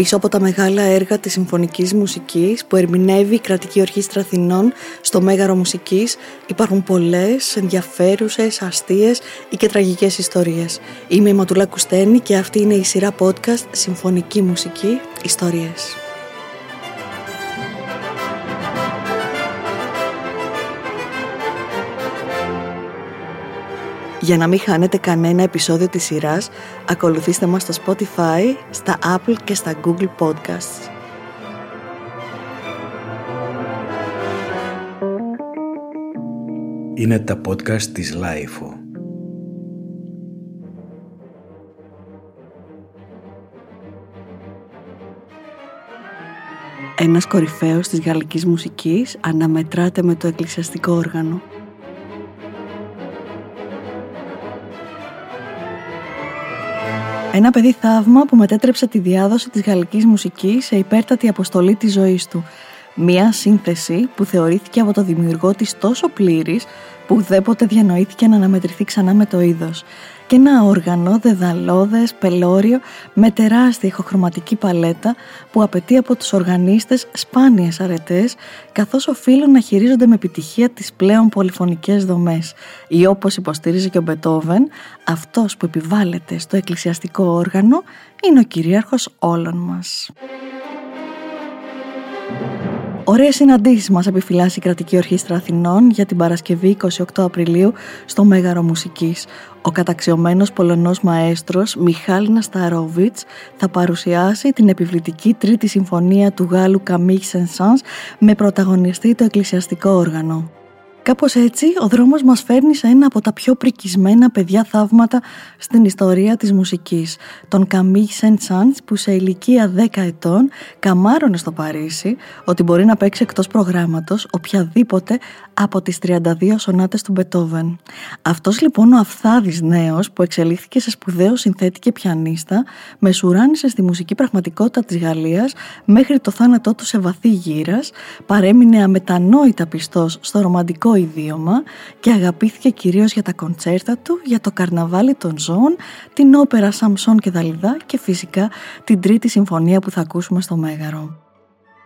Πίσω από τα μεγάλα έργα της συμφωνικής μουσικής που ερμηνεύει η Κρατική Ορχήστρα Αθηνών στο Μέγαρο Μουσικής υπάρχουν πολλές ενδιαφέρουσες, αστείες ή και τραγικές ιστορίες. Είμαι η Ματουλά Κουστένη και αυτή είναι η σειρά podcast Συμφωνική Μουσική Ιστορίες. Για να μην χάνετε κανένα επεισόδιο της σειράς, ακολουθήστε μας στο Spotify, στα Apple και στα Google Podcasts. Είναι τα podcast της Lifeo. Ένας κορυφαίος της γαλλικής μουσικής αναμετράται με το εκκλησιαστικό όργανο. Ένα παιδί θαύμα που μετέτρεψε τη διάδοση της γαλλικής μουσικής σε υπέρτατη αποστολή της ζωής του. Μία σύνθεση που θεωρήθηκε από το δημιουργό της τόσο πλήρης που ουδέποτε διανοήθηκε να αναμετρηθεί ξανά με το είδος και ένα όργανο δεδαλώδες, πελώριο με τεράστια ηχοχρωματική παλέτα που απαιτεί από τους οργανίστες σπάνιες αρετές καθώς οφείλουν να χειρίζονται με επιτυχία τις πλέον πολυφωνικές δομές ή όπως υποστήριζε και ο Μπετόβεν αυτός που επιβάλλεται στο εκκλησιαστικό όργανο είναι ο κυρίαρχος όλων μας. Ωραίες συναντήσεις μας επιφυλάσσει η Κρατική Ορχήστρα Αθηνών για την Παρασκευή 28 Απριλίου στο Μέγαρο Μουσικής. Ο καταξιωμένος Πολωνός μαέστρος Μιχάλη Νασταρόβιτς θα παρουσιάσει την επιβλητική τρίτη συμφωνία του Γάλλου Καμίχ Σενσάνς με πρωταγωνιστή το εκκλησιαστικό όργανο. Κάπως έτσι, ο δρόμος μας φέρνει σε ένα από τα πιο πρικισμένα παιδιά θαύματα στην ιστορία της μουσικής. Τον Καμίγ Σεντ που σε ηλικία 10 ετών καμάρωνε στο Παρίσι ότι μπορεί να παίξει εκτός προγράμματος οποιαδήποτε από τις 32 σονάτες του Μπετόβεν. Αυτός λοιπόν ο αυθάδης νέος που εξελίχθηκε σε σπουδαίο συνθέτη και πιανίστα μεσουράνησε στη μουσική πραγματικότητα της Γαλλίας μέχρι το θάνατό του σε βαθύ γύρας, παρέμεινε αμετανόητα πιστός στο ρομαντικό ιδίωμα και αγαπήθηκε κυρίως για τα κοντσέρτα του, για το καρναβάλι των ζώων, την όπερα Σαμσόν και Δαλιδά και φυσικά την τρίτη συμφωνία που θα ακούσουμε στο Μέγαρο.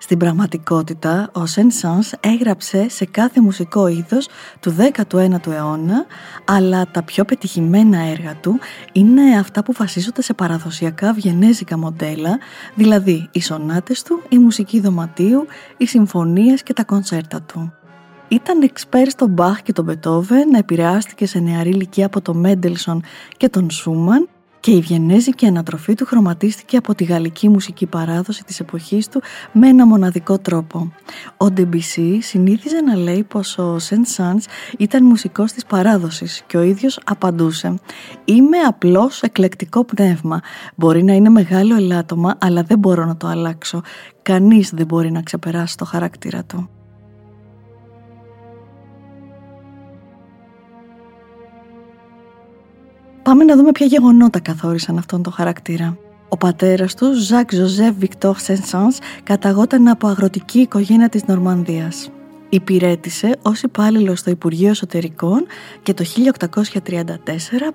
Στην πραγματικότητα, ο Σεν Σανς έγραψε σε κάθε μουσικό είδος του 19ου αιώνα, αλλά τα πιο πετυχημένα έργα του είναι αυτά που βασίζονται σε παραδοσιακά βιενέζικα μοντέλα, δηλαδή οι σονάτες του, η μουσική δωματίου, οι συμφωνίες και τα κονσέρτα του. Ήταν εξπέρ στον Μπαχ και τον Μπετόβεν, επηρεάστηκε σε νεαρή ηλικία από τον Μέντελσον και τον Σούμαν και η βιενέζικη ανατροφή του χρωματίστηκε από τη γαλλική μουσική παράδοση της εποχής του με ένα μοναδικό τρόπο. Ο Ντεμπισί συνήθιζε να λέει πως ο Σεντ Σάνς ήταν μουσικός της παράδοσης και ο ίδιος απαντούσε «Είμαι απλώς εκλεκτικό πνεύμα. Μπορεί να είναι μεγάλο ελάττωμα αλλά δεν μπορώ να το αλλάξω. Κανείς δεν μπορεί να ξεπεράσει το χαρακτήρα του». Πάμε να δούμε ποια γεγονότα καθόρισαν αυτόν τον χαρακτήρα. Ο πατέρας του, Ζακ Ζωζεύ Βικτόρ Σενσάνς, καταγόταν από αγροτική οικογένεια της Νορμανδίας. Υπηρέτησε ως υπάλληλο στο Υπουργείο Εσωτερικών και το 1834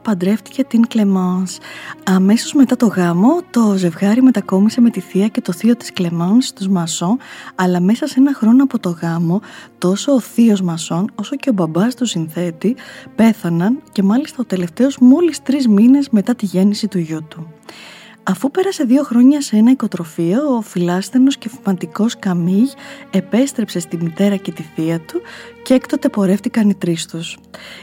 παντρεύτηκε την Κλεμάνς. Αμέσως μετά το γάμο, το ζευγάρι μετακόμισε με τη θεία και το θείο της Κλεμάνς στους Μασόν, αλλά μέσα σε ένα χρόνο από το γάμο, τόσο ο θείος Μασόν όσο και ο μπαμπάς του συνθέτη πέθαναν και μάλιστα ο τελευταίος μόλις τρεις μήνες μετά τη γέννηση του γιού του. Αφού πέρασε δύο χρόνια σε ένα οικοτροφείο, ο φιλάστενος και φυματικός Καμίγ επέστρεψε στη μητέρα και τη θεία του και έκτοτε πορεύτηκαν οι τρεις τους.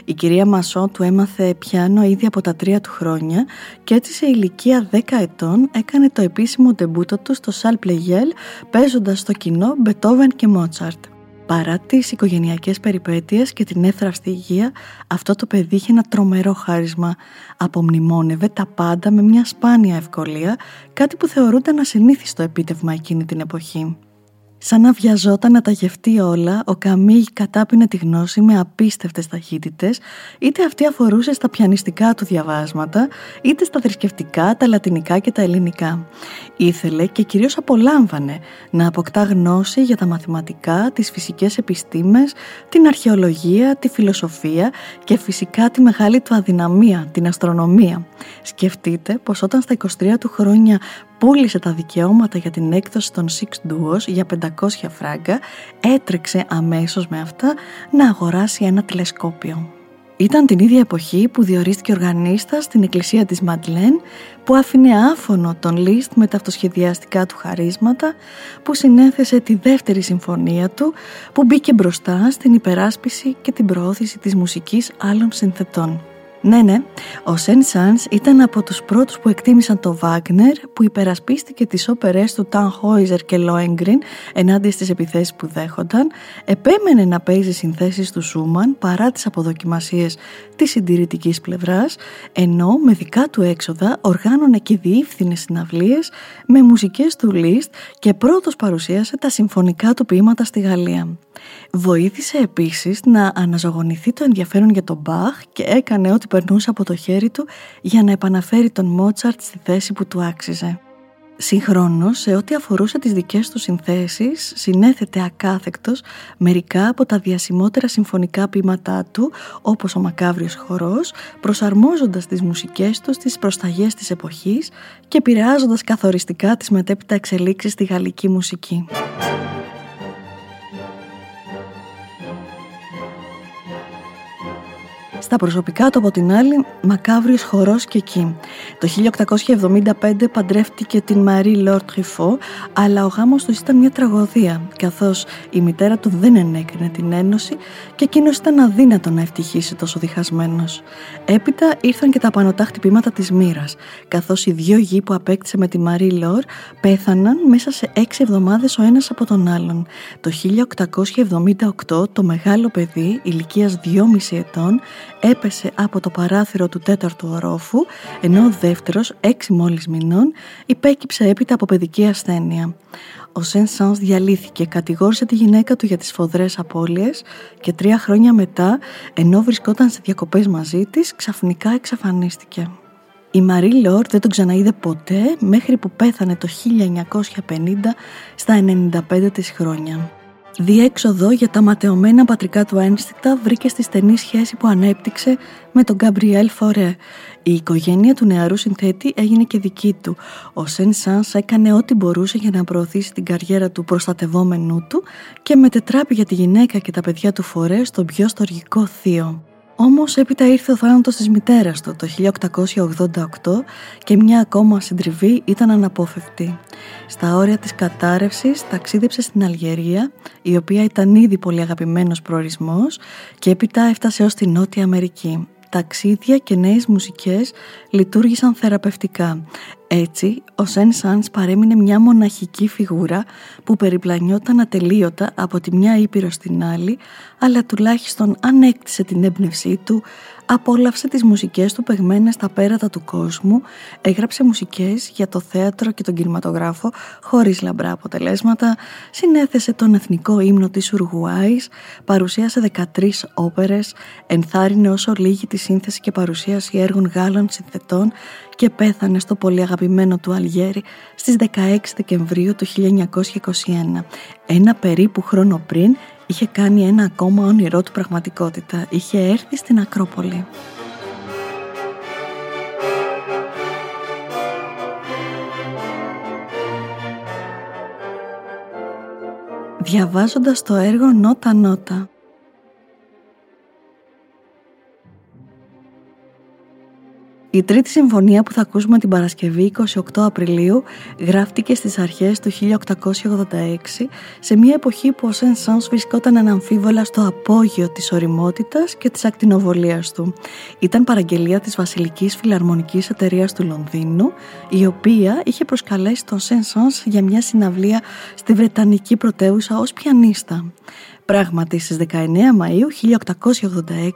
Η κυρία Μασό του έμαθε πιάνο ήδη από τα τρία του χρόνια και έτσι σε ηλικία 10 ετών έκανε το επίσημο ντεμπούτο του στο Σαλ Πλεγέλ παίζοντας στο κοινό Μπετόβεν και Μότσαρτ. Παρά τις οικογενειακές περιπέτειες και την εύθραυστη υγεία, αυτό το παιδί είχε ένα τρομερό χάρισμα. Απομνημόνευε τα πάντα με μια σπάνια ευκολία, κάτι που θεωρούνταν ασυνήθιστο επίτευγμα εκείνη την εποχή. Σαν να βιαζόταν να τα γευτεί όλα, ο Καμίγ κατάπινε τη γνώση με απίστευτες ταχύτητες, είτε αυτή αφορούσε στα πιανιστικά του διαβάσματα, είτε στα θρησκευτικά, τα λατινικά και τα ελληνικά. Ήθελε και κυρίως απολάμβανε να αποκτά γνώση για τα μαθηματικά, τις φυσικές επιστήμες, την αρχαιολογία, τη φιλοσοφία και φυσικά τη μεγάλη του αδυναμία, την αστρονομία. Σκεφτείτε πως όταν στα 23 του χρόνια πούλησε τα δικαιώματα για την έκδοση των Six Duos για 500 φράγκα, έτρεξε αμέσως με αυτά να αγοράσει ένα τηλεσκόπιο. Ήταν την ίδια εποχή που διορίστηκε οργανίστας στην εκκλησία της Μαντλέν που άφηνε άφωνο τον Λίστ με τα αυτοσχεδιαστικά του χαρίσματα που συνέθεσε τη δεύτερη συμφωνία του που μπήκε μπροστά στην υπεράσπιση και την προώθηση της μουσικής άλλων συνθετών. Ναι, ναι, ο Σεν Σάνς ήταν από τους πρώτους που εκτίμησαν το Βάγνερ που υπερασπίστηκε τις όπερες του Ταν Χόιζερ και Λόεγκριν ενάντια στις επιθέσεις που δέχονταν, επέμενε να παίζει συνθέσεις του Σούμαν παρά τις αποδοκιμασίες της συντηρητικής πλευράς, ενώ με δικά του έξοδα οργάνωνε και διεύθυνε συναυλίες με μουσικές του Λίστ και πρώτος παρουσίασε τα συμφωνικά του ποίηματα στη Γαλλία. Βοήθησε επίσης να αναζωογονηθεί το ενδιαφέρον για τον Μπαχ και έκανε ό,τι περνούσε από το χέρι του για να επαναφέρει τον Μότσαρτ στη θέση που του άξιζε. Συγχρόνως, σε ό,τι αφορούσε τις δικές του συνθέσεις, συνέθετε ακάθεκτος μερικά από τα διασημότερα συμφωνικά ποίηματά του, όπως ο Μακάβριος Χορός, προσαρμόζοντας τις μουσικές του στις προσταγές της εποχής και επηρεάζοντας καθοριστικά τις μετέπειτα εξελίξεις στη γαλλική μουσική. Στα προσωπικά του από την άλλη, μακάβριος χορός και εκεί. Το 1875 παντρεύτηκε την Μαρή Λόρ Τριφό, αλλά ο γάμος τους ήταν μια τραγωδία, καθώς η μητέρα του δεν ενέκρινε την ένωση και εκείνος ήταν αδύνατο να ευτυχήσει τόσο διχασμένος. Έπειτα ήρθαν και τα πανωτά χτυπήματα της μοίρας, καθώς οι δύο γη που απέκτησε με τη Μαρή Λόρ πέθαναν μέσα σε έξι εβδομάδες ο ένας από τον άλλον. Το 1878 το μεγάλο παιδί ηλικίας 2,5 ετών έπεσε από το παράθυρο του τέταρτου ορόφου, ενώ ο δεύτερος, έξι μόλις μηνών, υπέκυψε έπειτα από παιδική ασθένεια. Ο Σεν Σάνς διαλύθηκε, κατηγόρησε τη γυναίκα του για τις φοδρές απώλειες και τρία χρόνια μετά, ενώ βρισκόταν σε διακοπές μαζί της, ξαφνικά εξαφανίστηκε. Η Μαρή Λόρ δεν τον ξαναείδε ποτέ μέχρι που πέθανε το 1950 στα 95 της χρόνια. Διέξοδο για τα ματαιωμένα πατρικά του ένστικτα βρήκε στη στενή σχέση που ανέπτυξε με τον Γκαμπριέλ Φορέ. Η οικογένεια του νεαρού συνθέτη έγινε και δική του. Ο Σεν Σάνς έκανε ό,τι μπορούσε για να προωθήσει την καριέρα του προστατευόμενού του και μετετράπη για τη γυναίκα και τα παιδιά του Φορέ στον πιο στοργικό θείο. Όμως έπειτα ήρθε ο θάνατος της μητέρας του το 1888 και μια ακόμα συντριβή ήταν αναπόφευκτη. Στα όρια της κατάρρευσης ταξίδεψε στην Αλγερία, η οποία ήταν ήδη πολύ αγαπημένος προορισμός και έπειτα έφτασε ως τη Νότια Αμερική ταξίδια και νέες μουσικές λειτουργήσαν θεραπευτικά. Έτσι, ο Σεν Σάνς παρέμεινε μια μοναχική φιγούρα που περιπλανιόταν ατελείωτα από τη μια ήπειρο στην άλλη, αλλά τουλάχιστον ανέκτησε την έμπνευσή του, απόλαυσε τις μουσικές του παιγμένες στα πέρατα του κόσμου, έγραψε μουσικές για το θέατρο και τον κινηματογράφο χωρίς λαμπρά αποτελέσματα, συνέθεσε τον εθνικό ύμνο της Ουρουγουάης, παρουσίασε 13 όπερες, ενθάρρυνε όσο λίγη τη σύνθεση και παρουσίαση έργων Γάλλων συνθετών και πέθανε στο πολύ αγαπημένο του Αλγέρι στις 16 Δεκεμβρίου του 1921. Ένα περίπου χρόνο πριν είχε κάνει ένα ακόμα όνειρό του πραγματικότητα. Είχε έρθει στην Ακρόπολη. Διαβάζοντας το έργο Νότα Νότα Η τρίτη συμφωνία που θα ακούσουμε την Παρασκευή 28 Απριλίου γράφτηκε στις αρχές του 1886 σε μια εποχή που ο Σεν Σάνς βρισκόταν αναμφίβολα στο απόγειο της οριμότητας και της ακτινοβολίας του. Ήταν παραγγελία της Βασιλικής Φιλαρμονικής Εταιρείας του Λονδίνου η οποία είχε προσκαλέσει τον Σεν Σάνς για μια συναυλία στη Βρετανική πρωτεύουσα ως πιανίστα. Πράγματι στις 19 Μαΐου 1886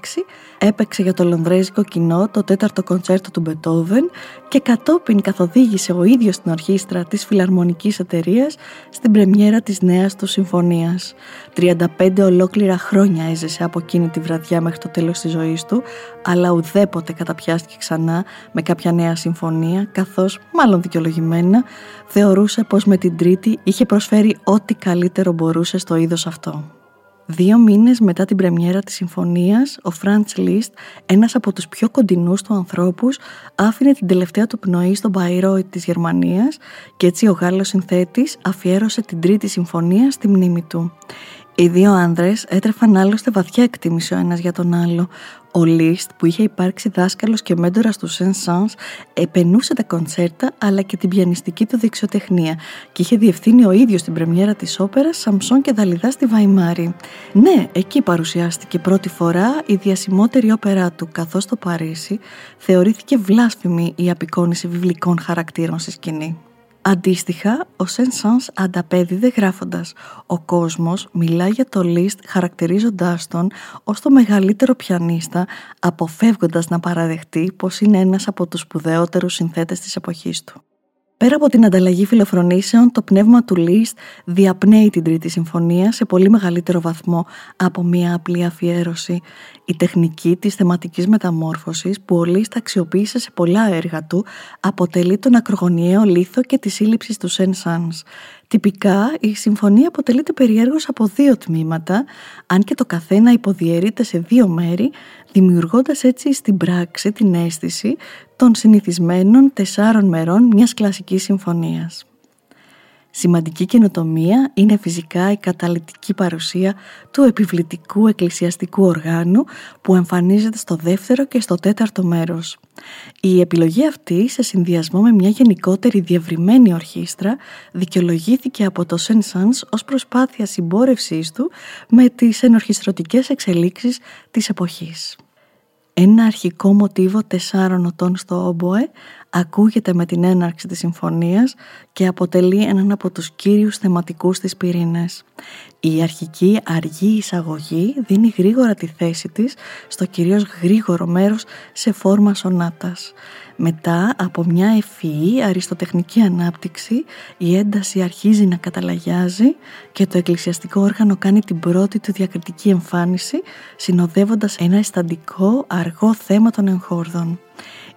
έπαιξε για το λονδρέζικο κοινό το τέταρτο κοντσέρτο του Μπετόβεν και κατόπιν καθοδήγησε ο ίδιος την ορχήστρα της Φιλαρμονικής εταιρείας στην πρεμιέρα της νέας τους συμφωνίας. 35 ολόκληρα χρόνια έζησε από εκείνη τη βραδιά μέχρι το τέλος της ζωής του, αλλά ουδέποτε καταπιάστηκε ξανά με κάποια νέα συμφωνία, καθώς, μάλλον δικαιολογημένα, θεωρούσε πως με την τρίτη είχε προσφέρει ό,τι καλύτερο μπορούσε στο είδος αυτό. Δύο μήνες μετά την πρεμιέρα της συμφωνίας, ο Φραντς Λίστ, ένας από τους πιο κοντινούς του ανθρώπους, άφηνε την τελευταία του πνοή στον Μπαϊρόιτ της Γερμανίας και έτσι ο Γάλλος συνθέτης αφιέρωσε την τρίτη συμφωνία στη μνήμη του. Οι δύο άνδρες έτρεφαν άλλωστε βαθιά εκτίμηση ο ένας για τον άλλο. Ο Λίστ που είχε υπάρξει δάσκαλος και μέντορας του Σεν Σάνς επενούσε τα κονσέρτα αλλά και την πιανιστική του δεξιοτεχνία και είχε διευθύνει ο ίδιος την πρεμιέρα της όπερας Σαμψόν και Δαλιδά στη Βαϊμάρη. Ναι, εκεί παρουσιάστηκε πρώτη φορά η διασημότερη όπερά του καθώς στο Παρίσι θεωρήθηκε βλάσφημη η απεικόνηση βιβλικών χαρακτήρων στη σκηνή. Αντίστοιχα, ο Σεν Σανς ανταπέδιδε γράφοντας «Ο κόσμος μιλά για το Λίστ χαρακτηρίζοντάς τον ως το μεγαλύτερο πιανίστα, αποφεύγοντας να παραδεχτεί πως είναι ένας από τους σπουδαιότερους συνθέτες της εποχής του». Πέρα από την ανταλλαγή φιλοφρονήσεων, το πνεύμα του Λίστ διαπνέει την Τρίτη Συμφωνία σε πολύ μεγαλύτερο βαθμό από μία απλή αφιέρωση. Η τεχνική της θεματικής μεταμόρφωσης που ο Λίστ αξιοποίησε σε πολλά έργα του αποτελεί τον ακρογωνιαίο λίθο και τη σύλληψη του Σεν Σάνς. Τυπικά η συμφωνία αποτελείται περιέργως από δύο τμήματα, αν και το καθένα υποδιαιρείται σε δύο μέρη, δημιουργώντας έτσι στην πράξη την αίσθηση των συνηθισμένων τεσσάρων μερών μιας κλασικής συμφωνίας. Σημαντική καινοτομία είναι φυσικά η καταλητική παρουσία του επιβλητικού εκκλησιαστικού οργάνου που εμφανίζεται στο δεύτερο και στο τέταρτο μέρος. Η επιλογή αυτή σε συνδυασμό με μια γενικότερη διευρυμένη ορχήστρα δικαιολογήθηκε από το Σεν Σανς ως προσπάθεια συμπόρευσής του με τις ενορχιστρωτικές εξελίξεις της εποχής. Ένα αρχικό μοτίβο τεσσάρων οτών στο όμποε ακούγεται με την έναρξη της συμφωνίας και αποτελεί έναν από τους κύριους θεματικούς της πυρήνες. Η αρχική αργή εισαγωγή δίνει γρήγορα τη θέση της στο κυρίως γρήγορο μέρος σε φόρμα σονάτας. Μετά από μια ευφυή αριστοτεχνική ανάπτυξη η ένταση αρχίζει να καταλαγιάζει και το εκκλησιαστικό όργανο κάνει την πρώτη του διακριτική εμφάνιση συνοδεύοντας ένα αισθαντικό αργό θέμα των εγχόρδων.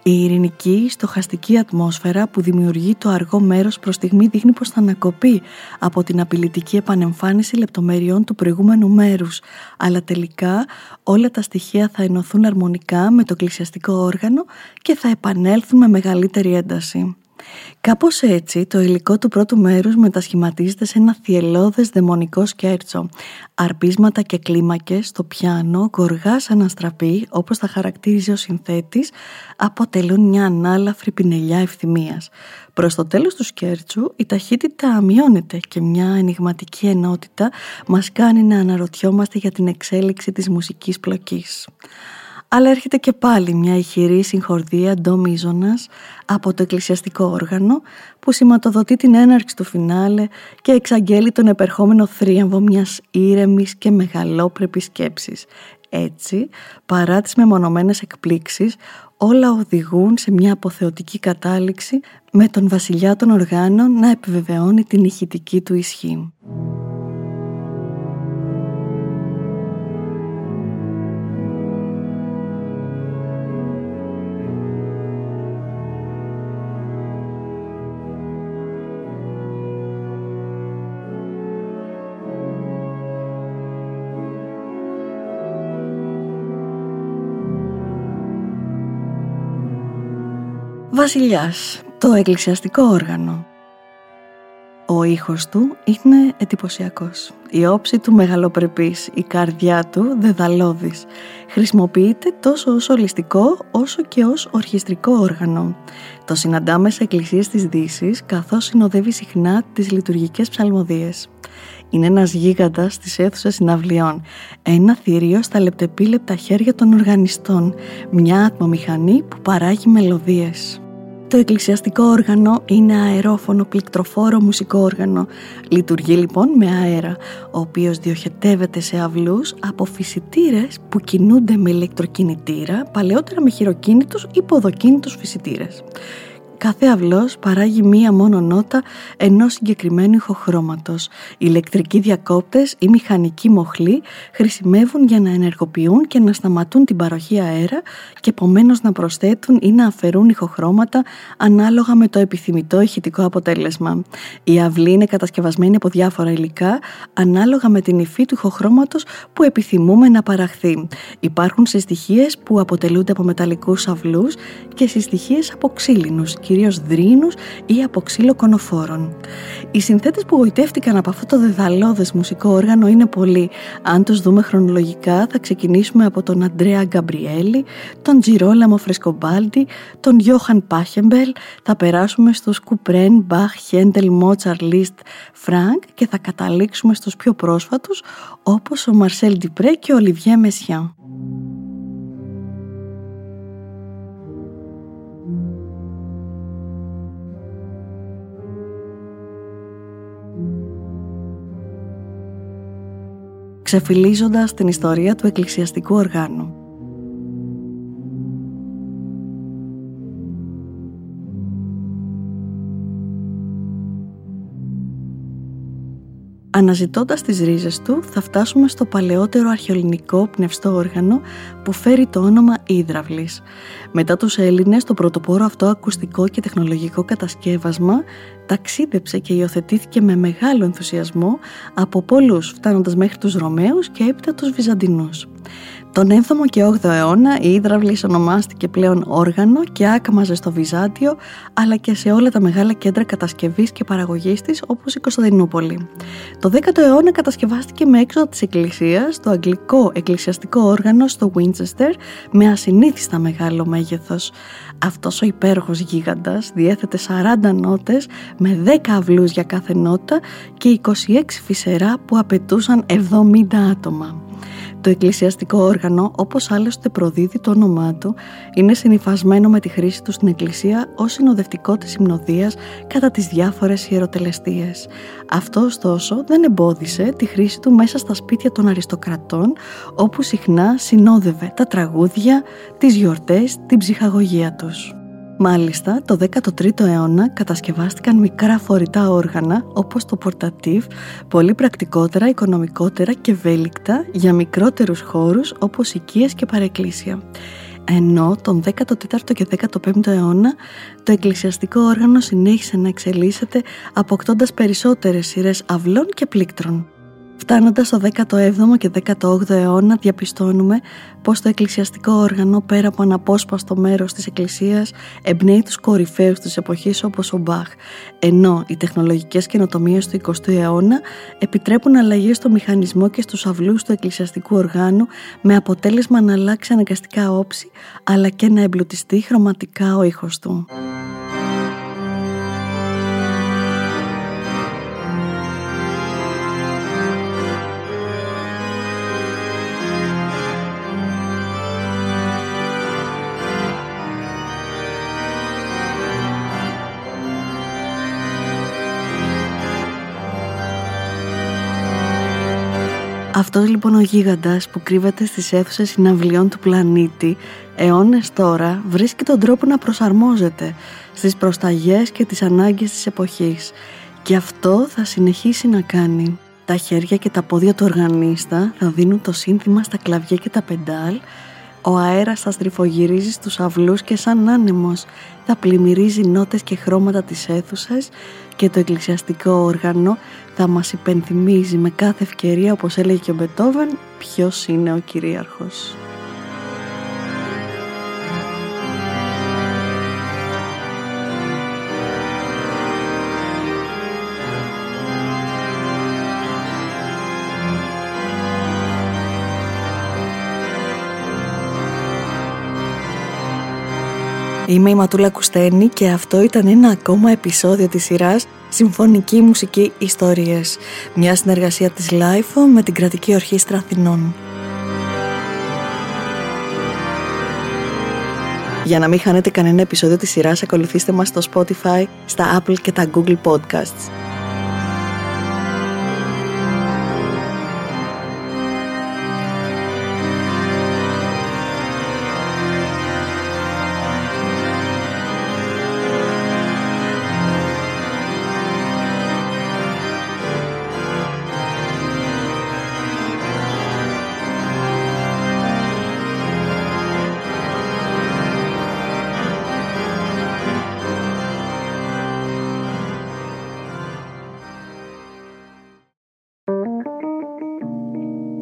Η ειρηνική, στοχαστική ατμόσφαιρα που δημιουργεί το αργό μέρος προς στιγμή δείχνει πως θα ανακοπεί από την απειλητική επανεμφάνιση λεπτομεριών του προηγούμενου μέρους, αλλά τελικά όλα τα στοιχεία θα ενωθούν αρμονικά με το εκκλησιαστικό όργανο και θα επανέλθουν με μεγαλύτερη ένταση. Κάπως έτσι το υλικό του πρώτου μέρους μετασχηματίζεται σε ένα θυελώδες δαιμονικό σκέρτσο. Αρπίσματα και κλίμακες στο πιάνο, γοργάς σαν αστραπή, όπως τα χαρακτήριζε ο συνθέτης, αποτελούν μια ανάλαφρη πινελιά ευθυμίας. Προς το τέλος του σκέρτσου η ταχύτητα μειώνεται και μια ενηγματική ενότητα μας κάνει να αναρωτιόμαστε για την εξέλιξη της μουσικής πλοκής αλλά έρχεται και πάλι μια ηχηρή συγχορδία ντομίζωνας από το εκκλησιαστικό όργανο που σηματοδοτεί την έναρξη του φινάλε και εξαγγέλει τον επερχόμενο θρίαμβο μιας ήρεμης και μεγαλόπρεπης σκέψης. Έτσι, παρά τις μεμονωμένες εκπλήξεις, όλα οδηγούν σε μια αποθεωτική κατάληξη με τον βασιλιά των οργάνων να επιβεβαιώνει την ηχητική του ισχύ. Βασιλιάς, το εκκλησιαστικό όργανο. Ο ήχος του είναι εντυπωσιακός. Η όψη του μεγαλοπρεπής, η καρδιά του δεδαλώδης. Χρησιμοποιείται τόσο ως ολιστικό όσο και ως ορχιστρικό όργανο. Το συναντάμε σε εκκλησίες της Δύσης καθώς συνοδεύει συχνά τις λειτουργικές ψαλμοδίες. Είναι ένας γίγαντας της αίθουσας συναυλιών. Ένα θηρίο στα λεπτεπίλεπτα χέρια των οργανιστών. Μια ατμομηχανή που παράγει μελωδίες. Το εκκλησιαστικό όργανο είναι αερόφωνο πληκτροφόρο μουσικό όργανο. Λειτουργεί λοιπόν με αέρα, ο οποίος διοχετεύεται σε αυλούς από φυσιτήρες που κινούνται με ηλεκτροκινητήρα, παλαιότερα με χειροκίνητους ή ποδοκίνητους φυσιτήρες. Κάθε αυλός παράγει μία μόνο νότα ενός συγκεκριμένου ηχοχρώματος. Οι ηλεκτρικοί διακόπτες ή μηχανικοί μοχλοί χρησιμεύουν για να ενεργοποιούν και να σταματούν την παροχή αέρα και επομένως να προσθέτουν ή να αφαιρούν ηχοχρώματα ανάλογα με το επιθυμητό ηχητικό αποτέλεσμα. Η αυλή είναι κατασκευασμένη από διάφορα υλικά ανάλογα με την υφή του ηχοχρώματος που επιθυμούμε να παραχθεί. Υπάρχουν συστοιχίες που αποτελούνται από μεταλλικούς αυλούς και συστοιχίες από ξύλινους, κυρίως δρύνους ή από ξύλο κονοφόρων. Οι συνθέτες που γοητεύτηκαν από αυτό το δαιδαλώδες μουσικό όργανο είναι πολλοί. Αν τους δούμε χρονολογικά θα ξεκινήσουμε από τον Αντρέα Γκαμπριέλη, τον Τζιρόλαμο Φρεσκομπάλντι, τον Γιόχαν Πάχεμπελ, θα περάσουμε στους Κουπρέν, Μπαχ, Χέντελ, Μότσαρτ, Λίστ, Φρανκ και θα καταλήξουμε στους πιο πρόσφατους όπως ο Μαρσέλ Ντιπρέ και ο Ολιβιέ Μεσιάν. Ξεφυλίζοντας την ιστορία του εκκλησιαστικού οργάνου. Αναζητώντας τις ρίζες του θα φτάσουμε στο παλαιότερο αρχαιολινικό πνευστό όργανο που φέρει το όνομα Ήδραυλης. Μετά τους Έλληνες το πρωτοπόρο αυτό ακουστικό και τεχνολογικό κατασκεύασμα ταξίδεψε και υιοθετήθηκε με μεγάλο ενθουσιασμό από πολλούς φτάνοντας μέχρι τους Ρωμαίους και έπειτα τους Βυζαντινούς. Τον 7ο και 8ο αιώνα η Ήδραυλης ονομάστηκε πλέον όργανο και άκαμαζε στο Βυζάντιο αλλά και σε όλα τα μεγάλα κέντρα κατασκευής και παραγωγής της όπως η Κωνσταντινούπολη. Το 10ο αιώνα κατασκευάστηκε με έξοδο της εκκλησίας το αγγλικό εκκλησιαστικό όργανο στο Winchester με ασυνήθιστα μεγάλο μέγεθος. Αυτός ο υπέροχος γίγαντας διέθετε 40 νότες με 10 αυλούς για κάθε νότα και 26 φυσερά που απαιτούσαν 70 άτομα. Το εκκλησιαστικό όργανο, όπως άλλωστε προδίδει το όνομά του, είναι συνυφασμένο με τη χρήση του στην εκκλησία ως συνοδευτικό της υμνοδίας κατά τις διάφορες ιεροτελεστίες. Αυτό ωστόσο δεν εμπόδισε τη χρήση του μέσα στα σπίτια των αριστοκρατών, όπου συχνά συνόδευε τα τραγούδια, τις γιορτές, την ψυχαγωγία τους. Μάλιστα, το 13ο αιώνα κατασκευάστηκαν μικρά φορητά όργανα όπως το πορτατίβ, πολύ πρακτικότερα, οικονομικότερα και ευέλικτα για μικρότερους χώρους όπως οικίες και παρεκκλήσια. Ενώ τον 14ο και 15ο αιώνα το εκκλησιαστικό όργανο συνέχισε να εξελίσσεται αποκτώντας περισσότερες σειρές αυλών και πλήκτρων. Φτάνοντας στο 17ο και 18ο αιώνα διαπιστώνουμε πως το εκκλησιαστικό όργανο πέρα από αναπόσπαστο μέρος της εκκλησίας εμπνέει τους κορυφαίους της εποχής όπως ο Μπαχ, ενώ οι τεχνολογικές καινοτομίες του 20ου αιώνα επιτρέπουν αλλαγές στο μηχανισμό και στους αυλούς του εκκλησιαστικού οργάνου με αποτέλεσμα να αλλάξει αναγκαστικά όψη αλλά και να εμπλουτιστεί χρωματικά ο ήχος του. Αυτός λοιπόν ο γίγαντας που κρύβεται στις αίθουσες συναυλιών του πλανήτη αιώνες τώρα βρίσκει τον τρόπο να προσαρμόζεται στις προσταγές και τις ανάγκες της εποχής και αυτό θα συνεχίσει να κάνει. Τα χέρια και τα πόδια του οργανίστα θα δίνουν το σύνθημα στα κλαβιά και τα πεντάλ ο αέρας θα στριφογυρίζει στους αυλούς και σαν άνεμος θα πλημμυρίζει νότες και χρώματα της αίθουσας και το εκκλησιαστικό όργανο θα μας υπενθυμίζει με κάθε ευκαιρία όπως έλεγε και ο Μπετόβεν ποιος είναι ο κυρίαρχος. Είμαι η Ματούλα Κουστένη και αυτό ήταν ένα ακόμα επεισόδιο της σειράς Συμφωνική Μουσική Ιστορίες, μια συνεργασία της LIFO με την Κρατική Ορχήστρα Αθηνών. Για να μην χάνετε κανένα επεισόδιο της σειράς, ακολουθήστε μας στο Spotify, στα Apple και τα Google Podcasts.